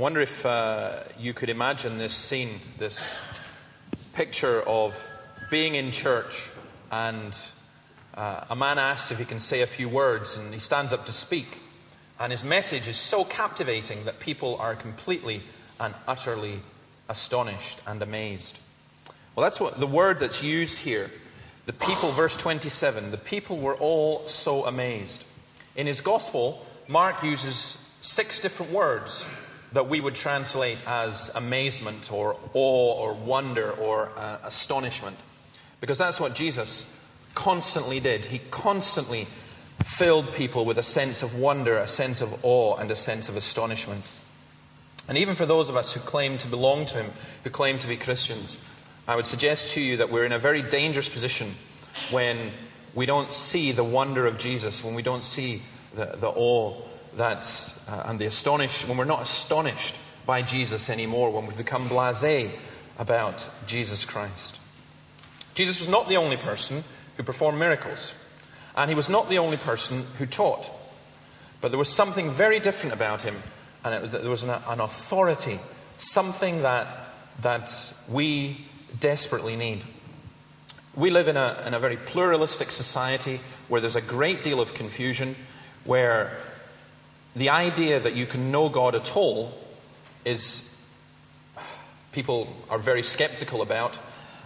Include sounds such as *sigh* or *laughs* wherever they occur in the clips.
I wonder if uh, you could imagine this scene, this picture of being in church and uh, a man asks if he can say a few words and he stands up to speak. And his message is so captivating that people are completely and utterly astonished and amazed. Well, that's what the word that's used here. The people, verse 27, the people were all so amazed. In his gospel, Mark uses six different words that we would translate as amazement or awe or wonder or uh, astonishment. Because that's what Jesus constantly did. He constantly filled people with a sense of wonder, a sense of awe, and a sense of astonishment. And even for those of us who claim to belong to Him, who claim to be Christians, I would suggest to you that we're in a very dangerous position when we don't see the wonder of Jesus, when we don't see the, the awe uh, and the astonish, when we're not astonished by Jesus anymore, when we've become blase about Jesus Christ. Jesus was not the only person who performed miracles, and he was not the only person who taught. But there was something very different about him, and was, there was an, an authority, something that, that we desperately need. We live in a, in a very pluralistic society where there's a great deal of confusion, where the idea that you can know God at all is people are very skeptical about,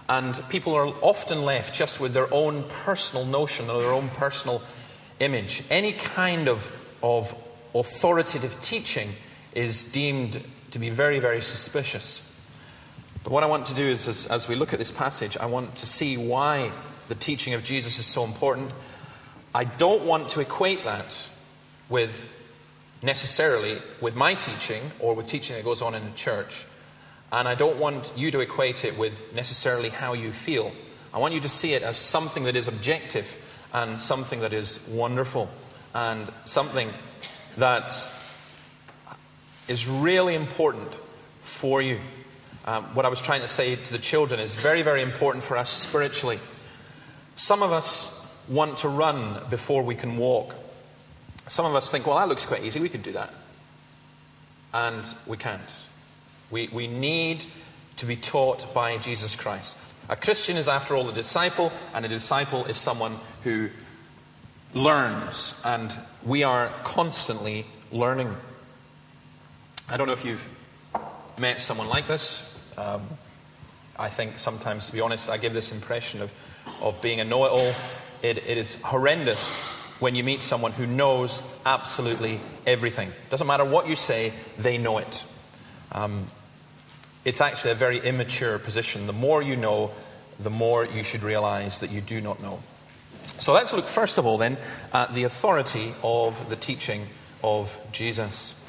and people are often left just with their own personal notion or their own personal image. Any kind of, of authoritative teaching is deemed to be very, very suspicious. But what I want to do is, as, as we look at this passage, I want to see why the teaching of Jesus is so important. I don't want to equate that with necessarily with my teaching or with teaching that goes on in the church. And I don't want you to equate it with necessarily how you feel. I want you to see it as something that is objective and something that is wonderful and something that is really important for you. Um, what I was trying to say to the children is very, very important for us spiritually. Some of us want to run before we can walk. Some of us think, well, that looks quite easy, we could do that. And we can't. We, we need to be taught by Jesus Christ. A Christian is, after all, a disciple, and a disciple is someone who learns, and we are constantly learning. I don't know if you've met someone like this. Um, I think sometimes, to be honest, I give this impression of, of being a know it all. It, it is horrendous when you meet someone who knows absolutely everything. Doesn't matter what you say, they know it. Um, it's actually a very immature position. The more you know, the more you should realize that you do not know. So let's look first of all then at the authority of the teaching of Jesus.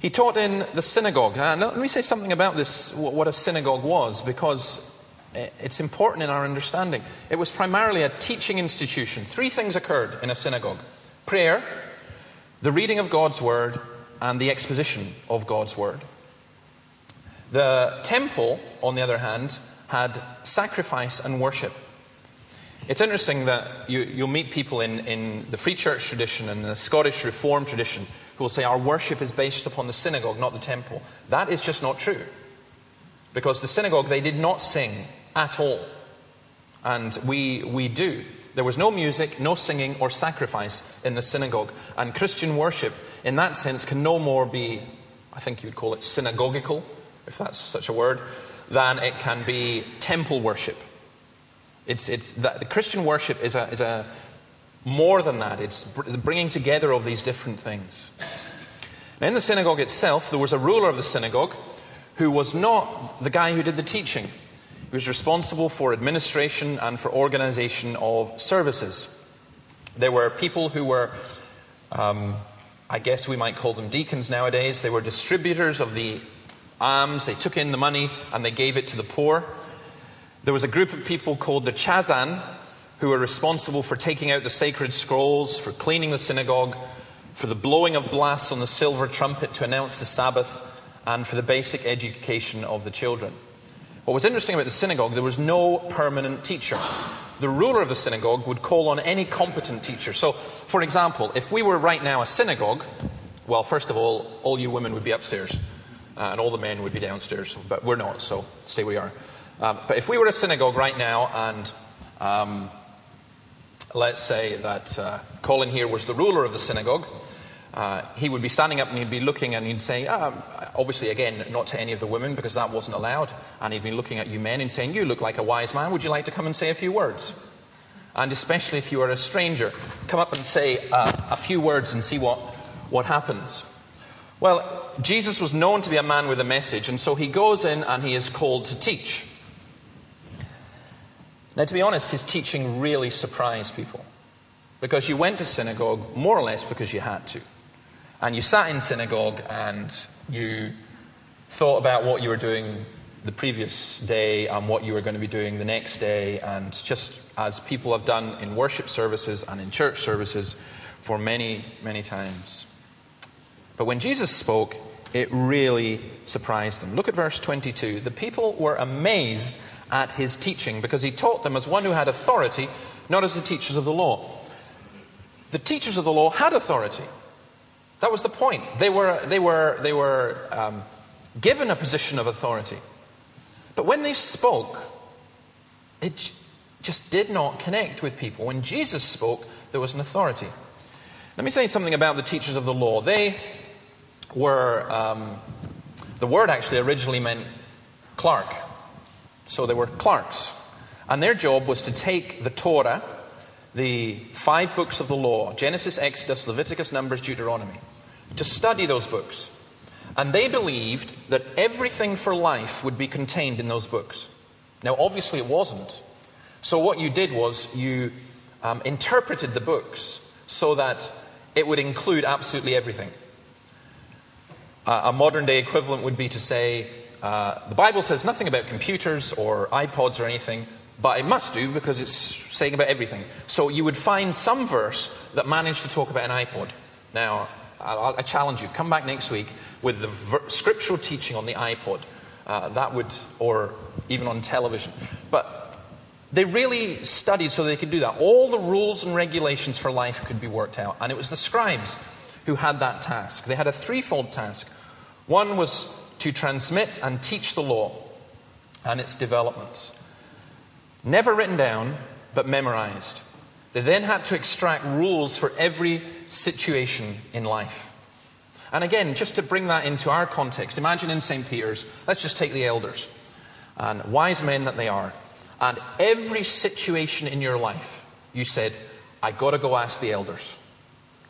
He taught in the synagogue. Uh, let me say something about this, what a synagogue was, because it's important in our understanding. It was primarily a teaching institution. Three things occurred in a synagogue prayer, the reading of God's word, and the exposition of God's word. The temple, on the other hand, had sacrifice and worship. It's interesting that you, will meet people in, in the Free Church tradition and the Scottish Reformed tradition who will say our worship is based upon the synagogue, not the temple. That is just not true. Because the synagogue, they did not sing at all. And we, we do. There was no music, no singing, or sacrifice in the synagogue. And Christian worship, in that sense, can no more be, I think you'd call it synagogical, if that's such a word, than it can be temple worship. It's, it's, that, the Christian worship is, a, is a, more than that. It's the bringing together of these different things. Now, in the synagogue itself, there was a ruler of the synagogue who was not the guy who did the teaching. Was responsible for administration and for organization of services. There were people who were, um, I guess we might call them deacons nowadays. They were distributors of the alms. They took in the money and they gave it to the poor. There was a group of people called the Chazan who were responsible for taking out the sacred scrolls, for cleaning the synagogue, for the blowing of blasts on the silver trumpet to announce the Sabbath, and for the basic education of the children. What was interesting about the synagogue, there was no permanent teacher. The ruler of the synagogue would call on any competent teacher. So, for example, if we were right now a synagogue, well, first of all, all you women would be upstairs, uh, and all the men would be downstairs, but we're not, so stay where you are. Um, but if we were a synagogue right now, and um, let's say that uh, Colin here was the ruler of the synagogue, uh, he would be standing up and he'd be looking and he'd say, ah, obviously, again, not to any of the women because that wasn't allowed. And he'd be looking at you men and saying, You look like a wise man. Would you like to come and say a few words? And especially if you are a stranger, come up and say uh, a few words and see what, what happens. Well, Jesus was known to be a man with a message, and so he goes in and he is called to teach. Now, to be honest, his teaching really surprised people because you went to synagogue more or less because you had to. And you sat in synagogue and you thought about what you were doing the previous day and what you were going to be doing the next day, and just as people have done in worship services and in church services for many, many times. But when Jesus spoke, it really surprised them. Look at verse 22. The people were amazed at his teaching because he taught them as one who had authority, not as the teachers of the law. The teachers of the law had authority. That was the point. They were, they were, they were um, given a position of authority. But when they spoke, it just did not connect with people. When Jesus spoke, there was an authority. Let me say something about the teachers of the law. They were, um, the word actually originally meant clerk. So they were clerks. And their job was to take the Torah, the five books of the law Genesis, Exodus, Leviticus, Numbers, Deuteronomy to study those books. And they believed that everything for life would be contained in those books. Now, obviously, it wasn't. So, what you did was you um, interpreted the books so that it would include absolutely everything. Uh, a modern day equivalent would be to say, uh, the Bible says nothing about computers or iPods or anything, but it must do because it's saying about everything. So you would find some verse that managed to talk about an iPod. Now, I, I challenge you, come back next week with the ver- scriptural teaching on the iPod. Uh, that would, or even on television. But they really studied so they could do that. All the rules and regulations for life could be worked out. And it was the scribes who had that task. They had a threefold task. One was to transmit and teach the law and its developments. Never written down, but memorized. They then had to extract rules for every situation in life. And again, just to bring that into our context, imagine in St. Peter's, let's just take the elders and wise men that they are. And every situation in your life, you said, I got to go ask the elders.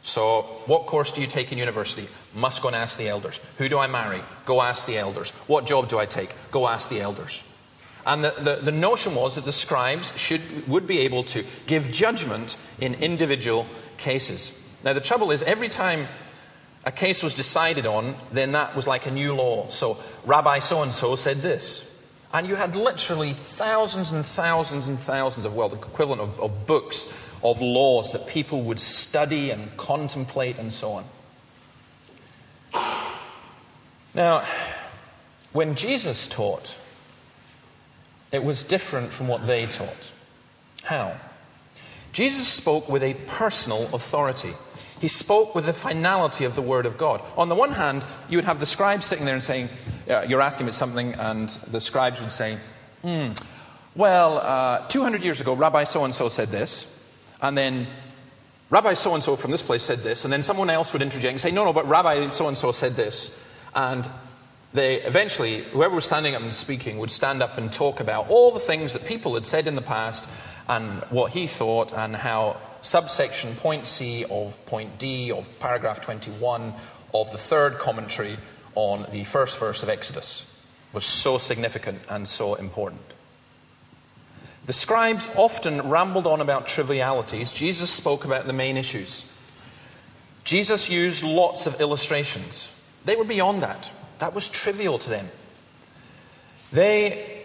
So, what course do you take in university? Must go and ask the elders. Who do I marry? Go ask the elders. What job do I take? Go ask the elders. And the, the, the, notion was that the scribes should, would be able to give judgment in individual cases. Now, the trouble is, every time a case was decided on, then that was like a new law. So, Rabbi so and so said this. And you had literally thousands and thousands and thousands of, well, the equivalent of, of books of laws that people would study and contemplate and so on. Now, when Jesus taught, it was different from what they taught. How? Jesus spoke with a personal authority. He spoke with the finality of the Word of God. On the one hand, you would have the scribes sitting there and saying, uh, You're asking me something, and the scribes would say, hmm, Well, uh, 200 years ago, Rabbi so and so said this. And then Rabbi so and so from this place said this. And then someone else would interject and say, No, no, but Rabbi so and so said this. And they eventually, whoever was standing up and speaking would stand up and talk about all the things that people had said in the past and what he thought and how subsection point C of point D of paragraph 21 of the third commentary on the first verse of Exodus was so significant and so important. The scribes often rambled on about trivialities. Jesus spoke about the main issues. Jesus used lots of illustrations. They were beyond that. That was trivial to them. They,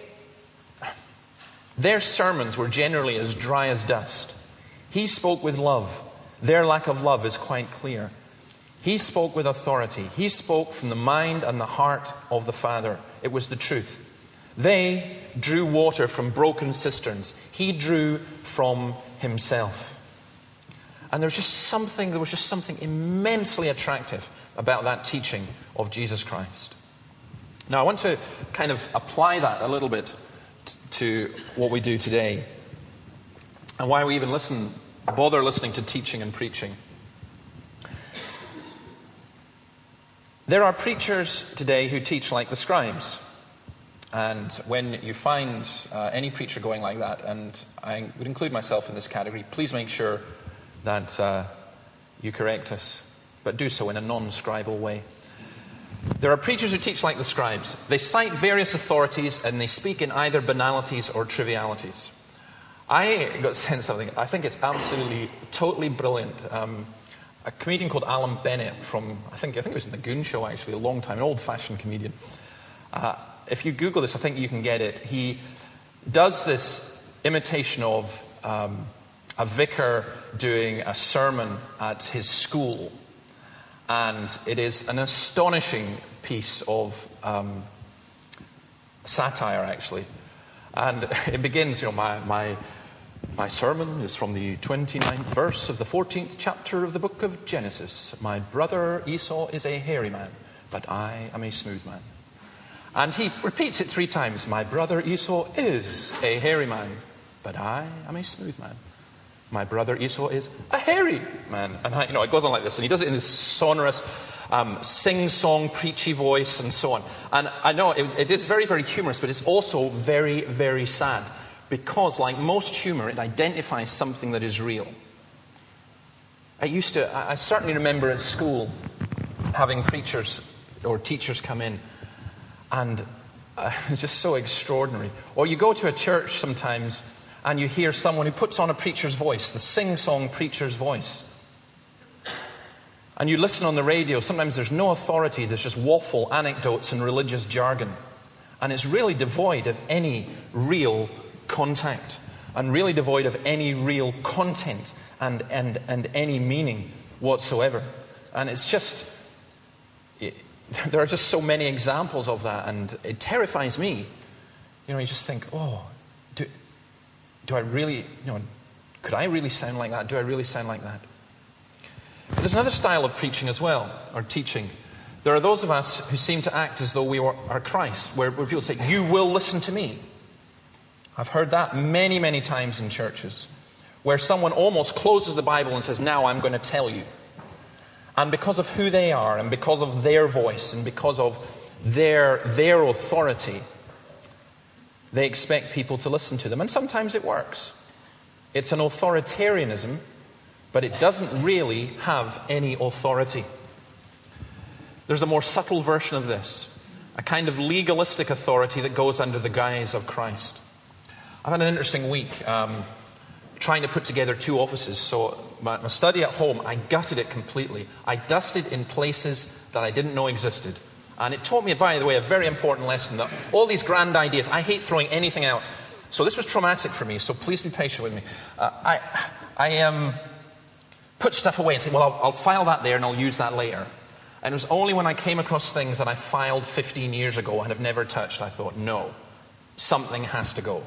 their sermons were generally as dry as dust. He spoke with love. Their lack of love is quite clear. He spoke with authority. He spoke from the mind and the heart of the Father. It was the truth. They drew water from broken cisterns. He drew from himself. And there was just something, there was just something immensely attractive about that teaching of Jesus Christ. Now, I want to kind of apply that a little bit to what we do today and why we even listen, bother listening to teaching and preaching. There are preachers today who teach like the scribes. And when you find uh, any preacher going like that, and I would include myself in this category, please make sure that uh, you correct us, but do so in a non scribal way. There are preachers who teach like the scribes. They cite various authorities and they speak in either banalities or trivialities. I got *laughs* sent something, I think it's absolutely, totally brilliant. Um, a comedian called Alan Bennett from, I think, I think it was in the Goon Show actually, a long time, an old fashioned comedian. Uh, if you Google this, I think you can get it. He does this imitation of um, a vicar doing a sermon at his school. And it is an astonishing piece of um, satire, actually. And *laughs* it begins, you know, my, my, my sermon is from the 29th verse of the 14th chapter of the book of Genesis. My brother Esau is a hairy man, but I am a smooth man. And he repeats it three times. My brother Esau is a hairy man, but I am a smooth man. My brother Esau is a hairy man. And I, you know, it goes on like this. And he does it in this sonorous, um, sing song, preachy voice, and so on. And I know it, it is very, very humorous, but it's also very, very sad. Because, like most humor, it identifies something that is real. I used to, I certainly remember at school having preachers or teachers come in, and uh, *laughs* it's just so extraordinary. Or you go to a church sometimes and you hear someone who puts on a preacher's voice, the sing song preacher's voice. And you listen on the radio, sometimes there's no authority, there's just waffle, anecdotes, and religious jargon. And it's really devoid of any real contact and really devoid of any real content and, and, and any meaning whatsoever. And it's just, it, *laughs* there are just so many examples of that, and it terrifies me. You know, you just think, oh, do I really, you know, could I really sound like that? Do I really sound like that? But there's another style of preaching as well, or teaching. There are those of us who seem to act as though we are Christ, where, where people say, You will listen to me. I've heard that many, many times in churches, where someone almost closes the Bible and says, Now I'm going to tell you. And because of who they are, and because of their voice, and because of their, their authority, they expect people to listen to them, and sometimes it works. It's an authoritarianism, but it doesn't really have any authority. There's a more subtle version of this, a kind of legalistic authority that goes under the guise of Christ. I've had an interesting week um, trying to put together two offices. So, my, my study at home, I gutted it completely. I dusted in places that I didn't know existed. And it taught me, by the way, a very important lesson that all these grand ideas, I hate throwing anything out. So this was traumatic for me, so please be patient with me. Uh, I, I um, put stuff away and say, well, I'll, I'll file that there and I'll use that later. And it was only when I came across things that I filed 15 years ago and have never touched, I thought, no, something has to go.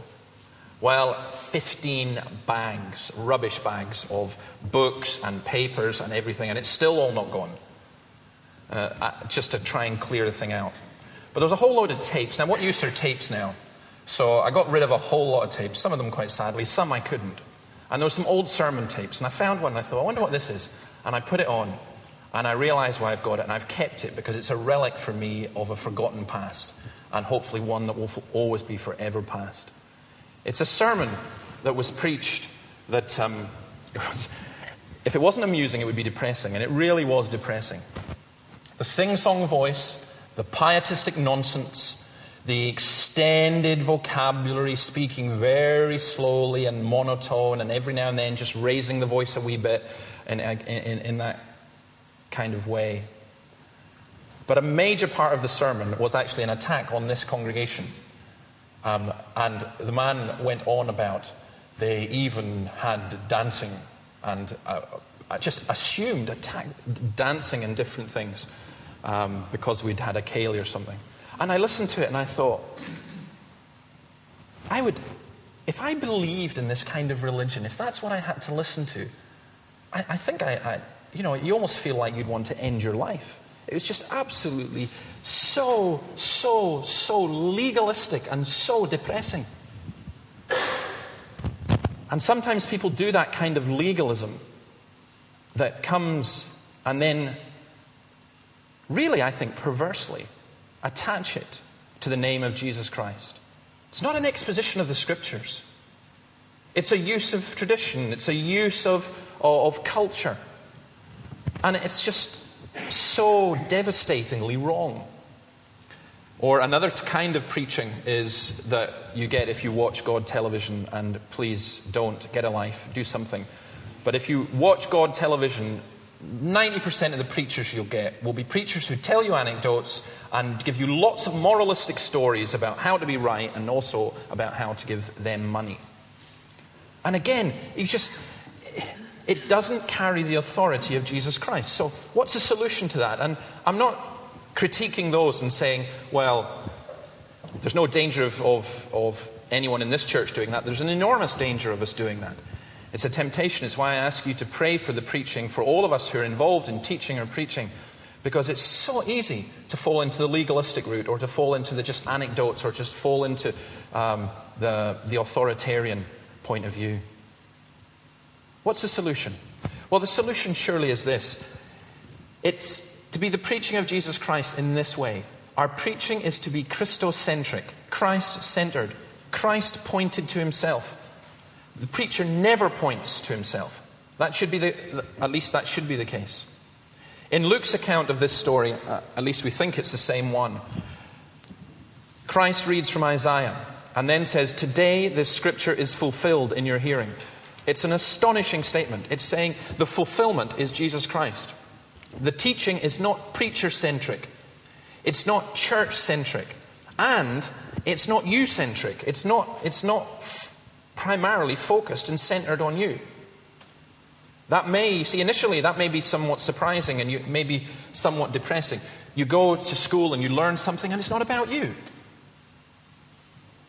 Well, 15 bags, rubbish bags of books and papers and everything, and it's still all not gone uh, just to try and clear the thing out. But there was a whole load of tapes. Now, what use are tapes now? So I got rid of a whole lot of tapes, some of them quite sadly, some I couldn't. And there were some old sermon tapes, and I found one and I thought, I wonder what this is. And I put it on, and I realized why I've got it, and I've kept it because it's a relic for me of a forgotten past, and hopefully one that will always be forever past. It's a sermon that was preached that, um, *laughs* if it wasn't amusing, it would be depressing, and it really was depressing. The sing song voice, the pietistic nonsense, the extended vocabulary, speaking very slowly and monotone, and every now and then just raising the voice a wee bit in, in, in that kind of way. But a major part of the sermon was actually an attack on this congregation. Um, and the man went on about they even had dancing and uh, just assumed attack, dancing and different things um, because we'd had a ceilidh or something. And I listened to it and I thought, I would, if I believed in this kind of religion, if that's what I had to listen to, I, I think I, I, you know, you almost feel like you'd want to end your life. It was just absolutely so, so, so legalistic and so depressing. And sometimes people do that kind of legalism that comes and then, really, I think, perversely attach it to the name of Jesus Christ. It's not an exposition of the scriptures, it's a use of tradition, it's a use of, of, culture. And it's just so devastatingly wrong. Or another kind of preaching is that you get if you watch God television, and please don't get a life, do something. But if you watch God television, 90% of the preachers you'll get will be preachers who tell you anecdotes and give you lots of moralistic stories about how to be right and also about how to give them money. And again, you just, it doesn't carry the authority of Jesus Christ. So, what's the solution to that? And I'm not critiquing those and saying, well, there's no danger of, of, of anyone in this church doing that. There's an enormous danger of us doing that. It's a temptation. It's why I ask you to pray for the preaching, for all of us who are involved in teaching or preaching, because it's so easy to fall into the legalistic route or to fall into the just anecdotes or just fall into um, the, the authoritarian point of view. What's the solution? Well, the solution surely is this it's to be the preaching of Jesus Christ in this way. Our preaching is to be Christocentric, Christ centered, Christ pointed to himself. The preacher never points to himself. That should be the, at least that should be the case. In Luke's account of this story, uh, at least we think it's the same one, Christ reads from Isaiah and then says, Today this scripture is fulfilled in your hearing. It's an astonishing statement. It's saying the fulfillment is Jesus Christ. The teaching is not preacher centric, it's not church centric, and it's not you centric. It's not, it's not primarily focused and centered on you. That may, see, initially that may be somewhat surprising and you, may be somewhat depressing. You go to school and you learn something and it's not about you.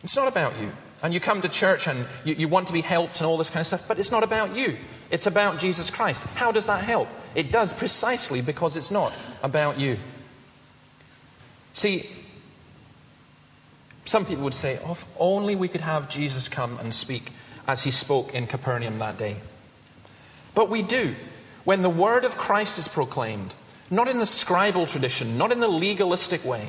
It's not about you. And you come to church and you, you, want to be helped and all this kind of stuff, but it's not about you. It's about Jesus Christ. How does that help? It does precisely because it's not about you. See, some people would say, oh, if only we could have Jesus come and speak as he spoke in Capernaum that day. But we do. When the word of Christ is proclaimed, not in the scribal tradition, not in the legalistic way,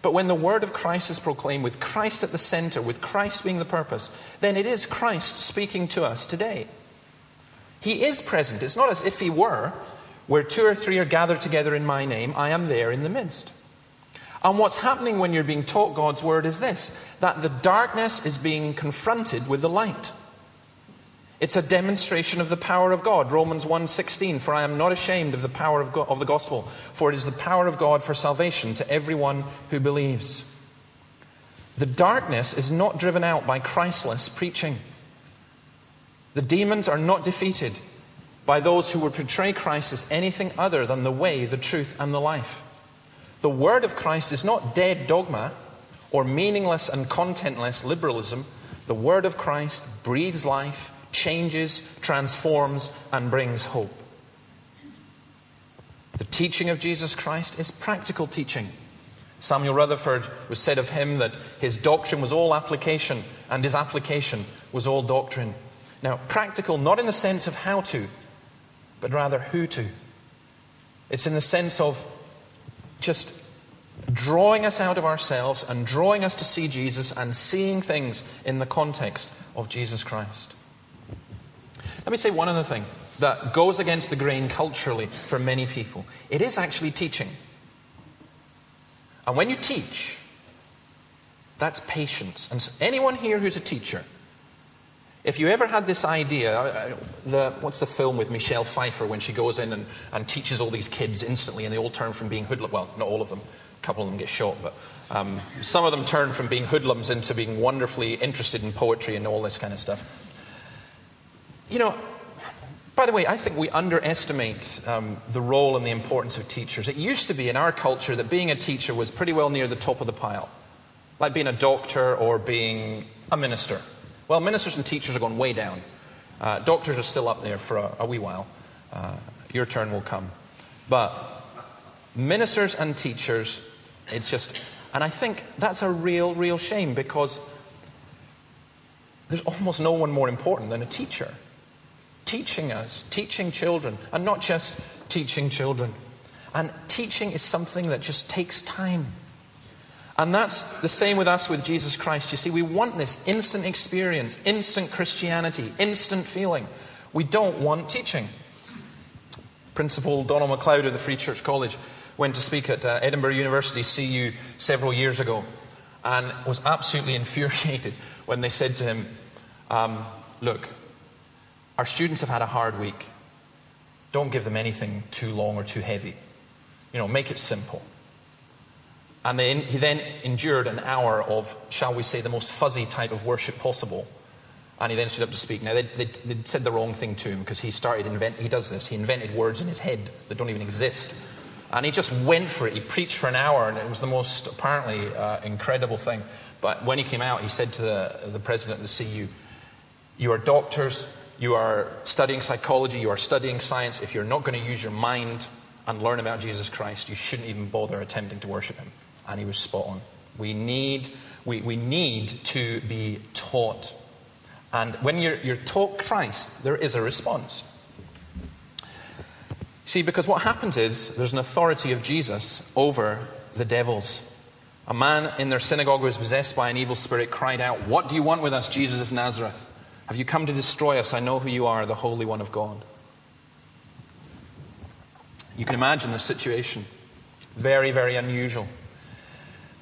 but when the word of Christ is proclaimed with Christ at the center, with Christ being the purpose, then it is Christ speaking to us today. He is present. It's not as if he were. Where two or three are gathered together in my name, I am there in the midst. And what's happening when you're being taught God's word is this that the darkness is being confronted with the light. It's a demonstration of the power of God. Romans 1:16 For I am not ashamed of the power of, God, of the gospel, for it is the power of God for salvation to everyone who believes. The darkness is not driven out by Christless preaching. The demons are not defeated by those who would portray Christ as anything other than the way, the truth, and the life. The word of Christ is not dead dogma or meaningless and contentless liberalism. The word of Christ breathes life changes, transforms, and brings hope. The teaching of Jesus Christ is practical teaching. Samuel Rutherford was said of him that his doctrine was all application and his application was all doctrine. Now, practical not in the sense of how to, but rather who to. It's in the sense of just drawing us out of ourselves and drawing us to see Jesus and seeing things in the context of Jesus Christ. Let me say one other thing that goes against the grain culturally for many people. It is actually teaching. And when you teach, that's patience. And so anyone here who's a teacher, if you ever had this idea, the, what's the film with Michelle Pfeiffer when she goes in and, and teaches all these kids instantly and they all turn from being hoodlums? Well, not all of them. A couple of them get shot, but um, some of them turn from being hoodlums into being wonderfully interested in poetry and all this kind of stuff. You know, by the way, I think we underestimate um, the role and the importance of teachers. It used to be in our culture that being a teacher was pretty well near the top of the pile, like being a doctor or being a minister. Well, ministers and teachers are going way down. Uh, doctors are still up there for a, a wee while. uh, your turn will come. But ministers and teachers, it's just, and I think that's a real, real shame because there's almost no one more important than a teacher. Teaching us, teaching children, and not just teaching children. And teaching is something that just takes time. And that's the same with us with Jesus Christ. You see, we want this instant experience, instant Christianity, instant feeling. We don't want teaching. Principal Donald MacLeod of the Free Church College went to speak at uh, Edinburgh University CU several years ago and was absolutely *laughs* infuriated when they said to him, um, Look, our students have had a hard week. Don't give them anything too long or too heavy. You know, make it simple. And then, he then endured an hour of, shall we say, the most fuzzy type of worship possible. And he then stood up to speak. Now, they, they, they said the wrong thing to him because he started invent. He does this. He invented words in his head that don't even exist. And he just went for it. He preached for an hour, and it was the most apparently uh, incredible thing. But when he came out, he said to the, the president of the CU, You are doctors, you are studying psychology, you are studying science. If you're not going to use your mind and learn about Jesus Christ, you shouldn't even bother attempting to worship him and he was spot on. We need, we, we need to be taught. And when you're, you're taught Christ, there is a response. See, because what happens is there's an authority of Jesus over the devils. A man in their synagogue was possessed by an evil spirit cried out, What do you want with us, Jesus of Nazareth? Have you come to destroy us? I know who you are, the Holy One of God. You can imagine the situation. Very, very unusual.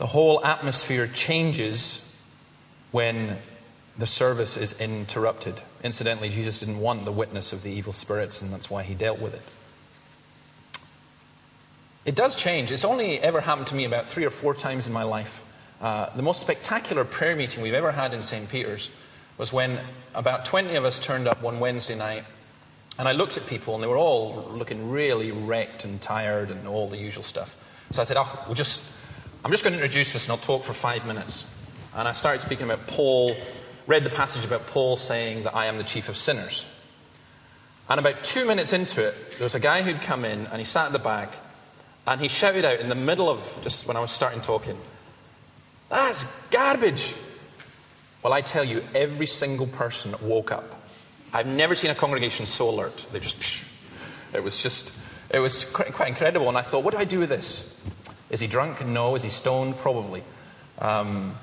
The whole atmosphere changes when the service is interrupted. Incidentally, Jesus didn't want the witness of the evil spirits, and that's why he dealt with it. It does change. It's only ever happened to me about three or four times in my life. Uh, the most spectacular prayer meeting we've ever had in St. Peter's was when about 20 of us turned up one Wednesday night, and I looked at people, and they were all looking really wrecked and tired and all the usual stuff. So I said, Oh, we'll just I'm just going to introduce this and I'll talk for five minutes. And I started speaking about Paul, read the passage about Paul saying that I am the chief of sinners. And about two minutes into it, there was a guy who'd come in and he sat at the back and he shouted out in the middle of just when I was starting talking, That's garbage. Well, I tell you, every single person woke up. I've never seen a congregation so alert. They just, psh, it was just, it was quite incredible. And I thought, what do I do with this? Is he drunk? No. Is he stoned? Probably. Um,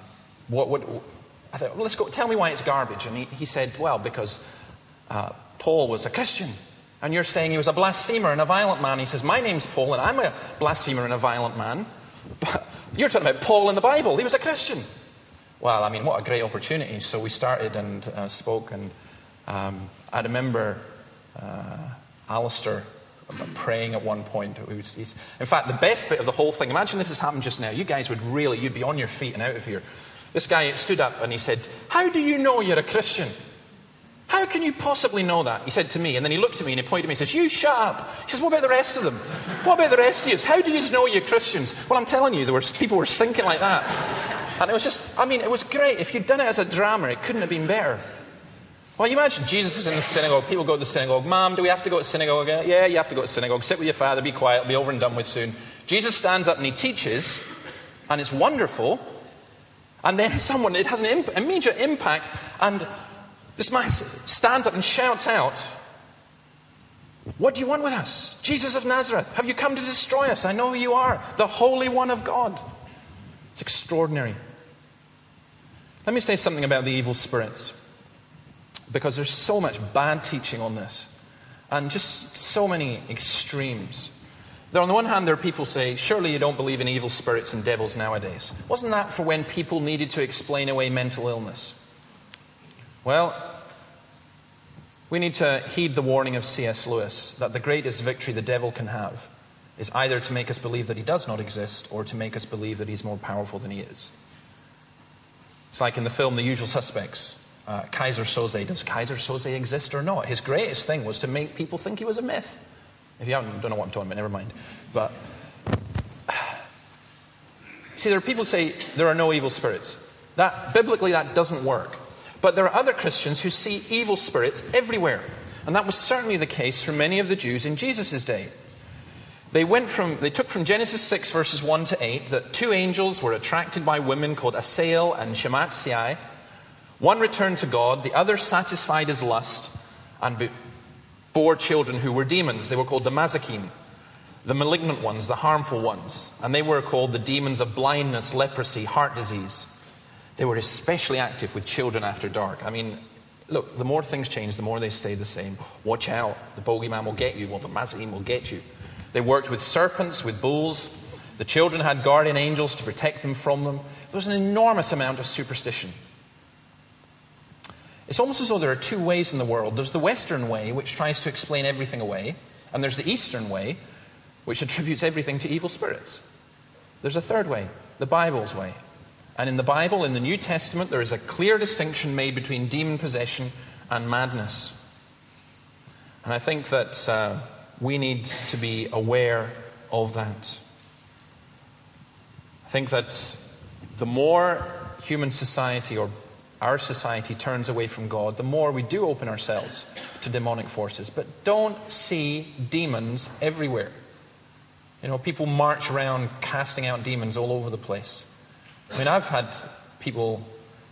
what, I thought, well, let's go. Tell me why it's garbage. And he, he said, well, because uh, Paul was a Christian. And you're saying he was a blasphemer and a violent man. He says, My name's Paul, and I'm a blasphemer and a violent man. But you're talking about Paul in the Bible. He was a Christian. Well, I mean, what a great opportunity. So we started and uh, spoke. And um, I remember uh, Alistair praying at one point. in fact, the best bit of the whole thing, imagine if this happened just now. You guys would really, you'd be on your feet and out of here. This guy stood up and he said, How do you know you're a Christian? How can you possibly know that? He said to me, and then he looked at me and he pointed at me and says, You shut up. He says, What about the rest of them? What about the rest of you? How do you know you're Christians? Well, I'm telling you, there were people were sinking like that. And it was just, I mean, it was great. If you'd done it as a drama, it couldn't have been better. Well, you imagine Jesus is in the synagogue. People go to the synagogue. Mom, do we have to go to synagogue again? Yeah, you have to go to synagogue. Sit with your father, be quiet, it'll be over and done with soon. Jesus stands up and he teaches, and it's wonderful. And then someone, it has an imp- immediate impact, and this man stands up and shouts out, What do you want with us? Jesus of Nazareth, have you come to destroy us? I know who you are, the Holy One of God. It's extraordinary. Let me say something about the evil spirits because there's so much bad teaching on this and just so many extremes. There, on the one hand, there are people say, surely you don't believe in evil spirits and devils nowadays. Wasn't that for when people needed to explain away mental illness? Well, we need to heed the warning of C.S. Lewis that the greatest victory the devil can have is either to make us believe that he does not exist or to make us believe that he's more powerful than he is. It's like in the film The Usual Suspects uh, Keyser Söze. Does Keyser Söze exist or not? His greatest thing was to make people think he was a myth. If you haven't, don't know what I'm talking about, never mind. But *sighs* see, there are people who say there are no evil spirits. That biblically, that doesn't work. But there are other Christians who see evil spirits everywhere. And that was certainly the case for many of the Jews in Jesus' day. They, went from, they took from Genesis 6, verses 1 to 8, that two angels were attracted by women called Asael and Shamatziai. One returned to God, the other satisfied his lust and bore children who were demons. They were called the Mazachim, the malignant ones, the harmful ones. And they were called the demons of blindness, leprosy, heart disease. They were especially active with children after dark. I mean, look, the more things change, the more they stay the same. Watch out, the bogeyman will get you, or the Mazachim will get you. They worked with serpents, with bulls. The children had guardian angels to protect them from them. There was an enormous amount of superstition. It's almost as though there are two ways in the world. There's the Western way, which tries to explain everything away, and there's the Eastern way, which attributes everything to evil spirits. There's a third way, the Bible's way. And in the Bible, in the New Testament, there is a clear distinction made between demon possession and madness. And I think that uh, we need to be aware of that. I think that the more human society or our society turns away from God, the more we do open ourselves to demonic forces. But don't see demons everywhere. You know, people march around casting out demons all over the place. I mean, I've had people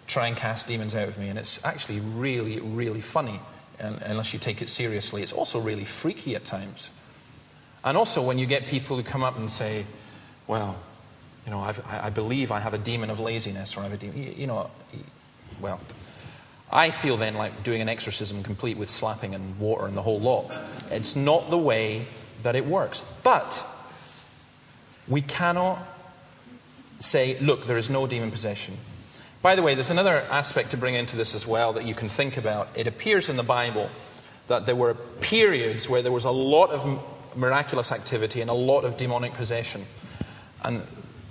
try and cast demons out of me, and it's actually really, really funny, and, unless you take it seriously. It's also really freaky at times. And also, when you get people who come up and say, Well, you know, I've, i believe I have a demon of laziness, or I have a demon, you, you know, well, I feel then like doing an exorcism complete with slapping and water and the whole lot. It's not the way that it works. But we cannot say, look, there is no demon possession. By the way, there's another aspect to bring into this as well that you can think about. It appears in the Bible that there were periods where there was a lot of miraculous activity and a lot of demonic possession. And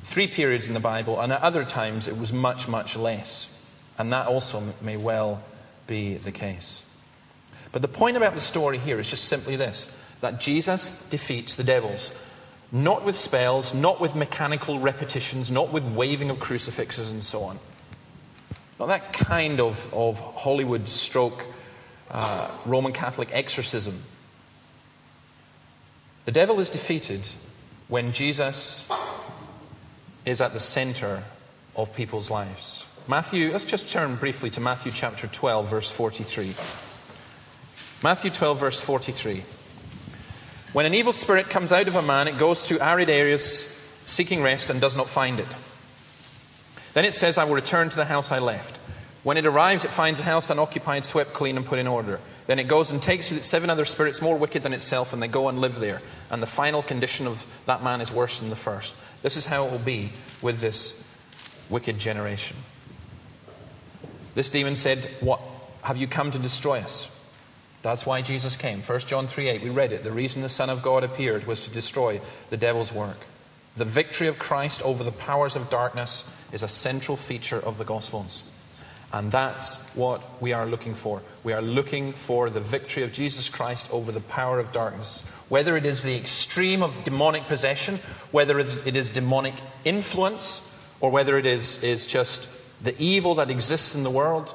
three periods in the Bible, and at other times it was much, much less. And that also may well be the case. But the point about the story here is just simply this that Jesus defeats the devils. Not with spells, not with mechanical repetitions, not with waving of crucifixes and so on. Not that kind of, of Hollywood stroke uh, Roman Catholic exorcism. The devil is defeated when Jesus is at the center of people's lives. Matthew, let's just turn briefly to Matthew chapter 12, verse 43. Matthew 12, verse 43. When an evil spirit comes out of a man, it goes through arid areas seeking rest and does not find it. Then it says, I will return to the house I left. When it arrives, it finds the house unoccupied, swept clean, and put in order. Then it goes and takes with it seven other spirits more wicked than itself, and they go and live there. And the final condition of that man is worse than the first. This is how it will be with this wicked generation. This demon said, What have you come to destroy us? That's why Jesus came. 1 John 3 8, we read it. The reason the Son of God appeared was to destroy the devil's work. The victory of Christ over the powers of darkness is a central feature of the Gospels. And that's what we are looking for. We are looking for the victory of Jesus Christ over the power of darkness. Whether it is the extreme of demonic possession, whether it is demonic influence, or whether it is, is just the evil that exists in the world,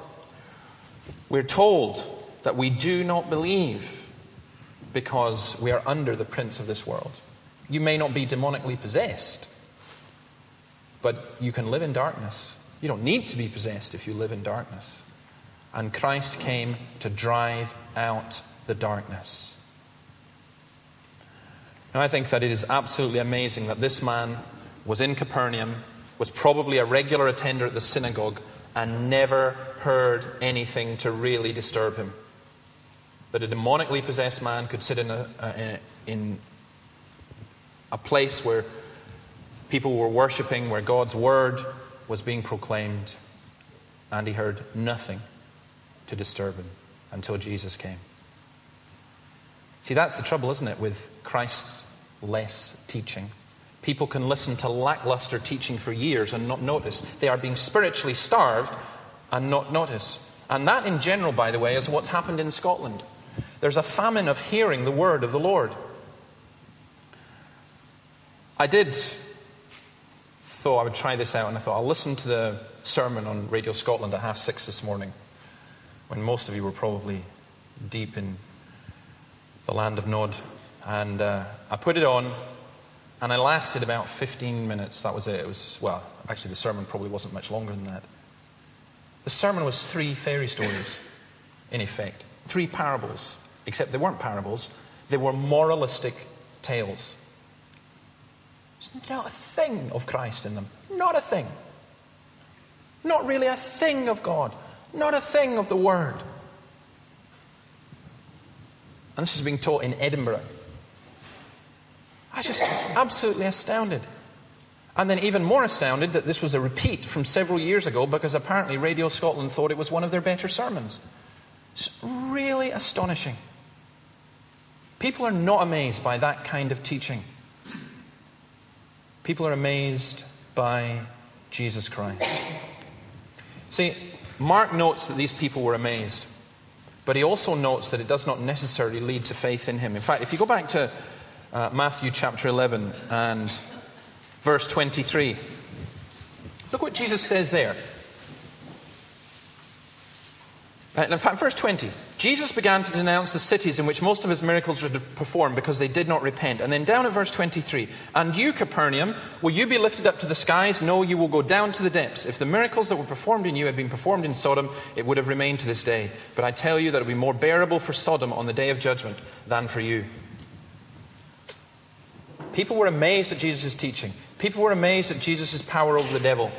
we're told that we do not believe because we are under the prince of this world. You may not be demonically possessed, but you can live in darkness. You don't need to be possessed if you live in darkness. And Christ came to drive out the darkness. And I think that it is absolutely amazing that this man was in Capernaum, was probably a regular attender at the synagogue, and never heard anything to really disturb him that a demonically possessed man could sit in a, a, in a place where people were worshipping, where God's word was being proclaimed, and he heard nothing to disturb him until Jesus came. See, that's the trouble, isn't it, with Christ's less teaching. People can listen to lackluster teaching for years and not notice. They are being spiritually starved and not notice. And that, in general, by the way, is what's happened in Scotland. There's a famine of hearing the word of the Lord. I did thought I would try this out, and I thought I'll listen to the sermon on Radio Scotland at half six this morning, when most of you were probably deep in the land of Nod. And uh, I put it on, and I lasted about 15 minutes. That was it. It was, well, actually, the sermon probably wasn't much longer than that. The sermon was three fairy stories, in effect, three parables, except they weren't parables, they were moralistic tales. There's not a thing of Christ in them. Not a thing. Not really a thing of God. Not a thing of the Word. And this is being taught in Edinburgh. I was just absolutely astounded. And then, even more astounded that this was a repeat from several years ago because apparently Radio Scotland thought it was one of their better sermons. It's really astonishing. People are not amazed by that kind of teaching. People are amazed by Jesus Christ. See, Mark notes that these people were amazed, but he also notes that it does not necessarily lead to faith in him. In fact, if you go back to uh, Matthew chapter 11 and verse 23, look what Jesus says there. Uh, in fact, verse 20 Jesus began to denounce the cities in which most of his miracles were performed because they did not repent. And then down at verse 23 And you, Capernaum, will you be lifted up to the skies? No, you will go down to the depths. If the miracles that were performed in you had been performed in Sodom, it would have remained to this day. But I tell you that it will be more bearable for Sodom on the day of judgment than for you. People were amazed at Jesus' teaching, people were amazed at Jesus' power over the devil.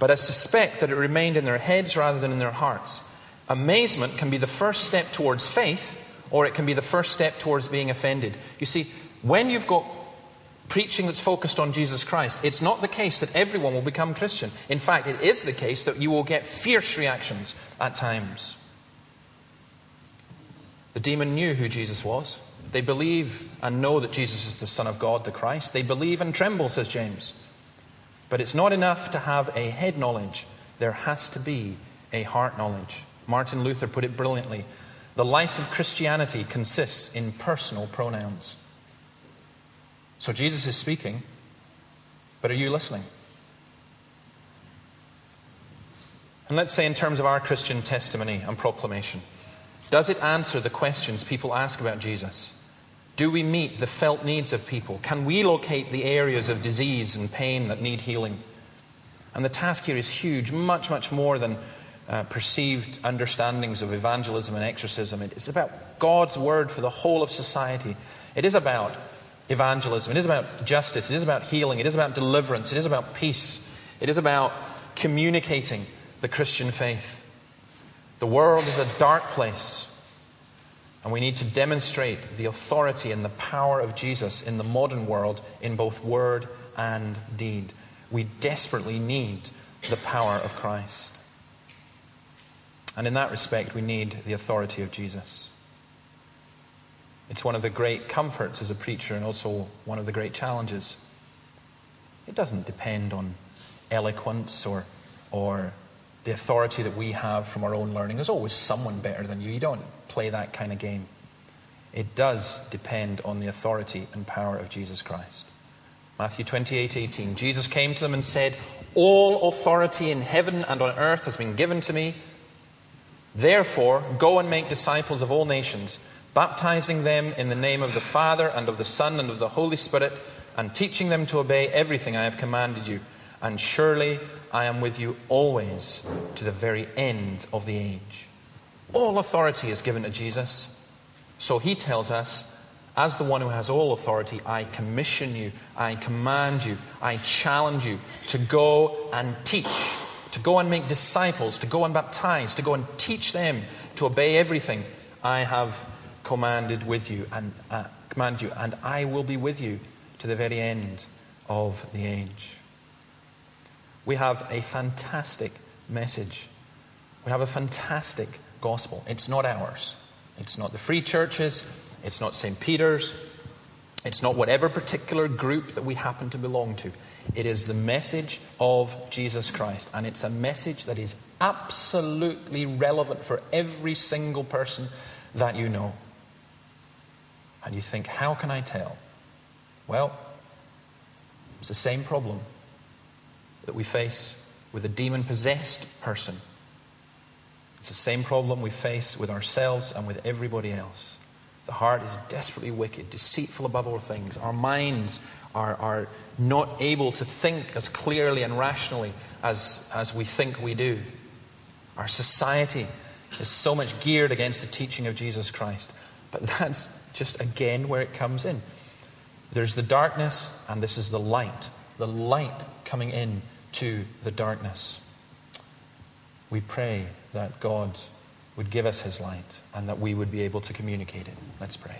But I suspect that it remained in their heads rather than in their hearts. Amazement can be the first step towards faith, or it can be the first step towards being offended. You see, when you've got preaching that's focused on Jesus Christ, it's not the case that everyone will become Christian. In fact, it is the case that you will get fierce reactions at times. The demon knew who Jesus was. They believe and know that Jesus is the Son of God, the Christ. They believe and tremble, says James. But it's not enough to have a head knowledge, there has to be a heart knowledge. Martin Luther put it brilliantly. The life of Christianity consists in personal pronouns. So Jesus is speaking, but are you listening? And let's say, in terms of our Christian testimony and proclamation, does it answer the questions people ask about Jesus? Do we meet the felt needs of people? Can we locate the areas of disease and pain that need healing? And the task here is huge, much, much more than uh, perceived understandings of evangelism and exorcism. It's about God's word for the whole of society. It is about evangelism. It is about justice. It is about healing. It is about deliverance. It is about peace. It is about communicating the Christian faith. The world is a dark place, and we need to demonstrate the authority and the power of Jesus in the modern world in both word and deed. We desperately need the power of Christ. And in that respect, we need the authority of Jesus. It's one of the great comforts as a preacher and also one of the great challenges. It doesn't depend on eloquence or, or the authority that we have from our own learning. There's always someone better than you. You don't play that kind of game. It does depend on the authority and power of Jesus Christ. Matthew 28 18. Jesus came to them and said, All authority in heaven and on earth has been given to me. Therefore, go and make disciples of all nations, baptizing them in the name of the Father and of the Son and of the Holy Spirit, and teaching them to obey everything I have commanded you. And surely I am with you always to the very end of the age. All authority is given to Jesus. So he tells us, as the one who has all authority, I commission you, I command you, I challenge you to go and teach to go and make disciples, to go and baptize, to go and teach them to obey everything I have commanded with you and uh, command you, and I will be with you to the very end of the age. We have a fantastic message. We have a fantastic gospel. It's not ours. It's not the free churches. It's not St. Peter's. It's not whatever particular group that we happen to belong to. It is the message of Jesus Christ. And it's a message that is absolutely relevant for every single person that you know. And you think, how can I tell? Well, it's the same problem that we face with a demon possessed person. It's the same problem we face with ourselves and with everybody else. The heart is desperately wicked, deceitful above all things. Our minds are, are not able to think as clearly and rationally as, as we think we do. Our society is so much geared against the teaching of Jesus Christ. But *laughs* that's just again where it comes in. There's the darkness, and this is the light. The light coming in to the darkness. We pray that God would give us his light and that we would be able to communicate it. Let's pray.